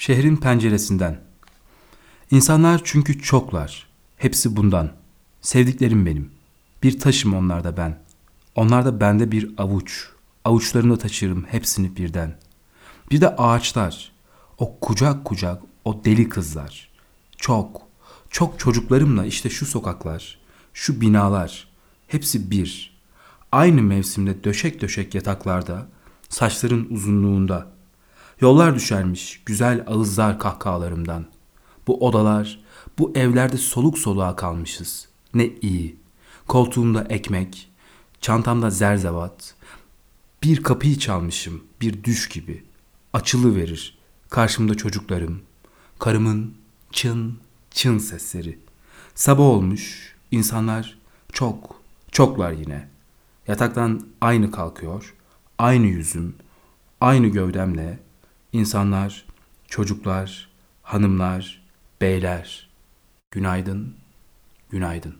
Şehrin penceresinden. İnsanlar çünkü çoklar. Hepsi bundan. Sevdiklerim benim. Bir taşım onlarda ben. Onlar da bende bir avuç. Avuçlarımda taşırım hepsini birden. Bir de ağaçlar. O kucak kucak o deli kızlar. Çok, çok çocuklarımla işte şu sokaklar, şu binalar. Hepsi bir. Aynı mevsimde döşek döşek yataklarda, saçların uzunluğunda. Yollar düşermiş güzel ağızlar kahkahalarımdan. Bu odalar, bu evlerde soluk soluğa kalmışız. Ne iyi. Koltuğumda ekmek, çantamda zerzevat. Bir kapıyı çalmışım, bir düş gibi. Açılı verir. Karşımda çocuklarım. Karımın çın çın sesleri. Sabah olmuş, insanlar çok, çoklar yine. Yataktan aynı kalkıyor, aynı yüzüm, aynı gövdemle. İnsanlar, çocuklar, hanımlar, beyler. Günaydın, günaydın.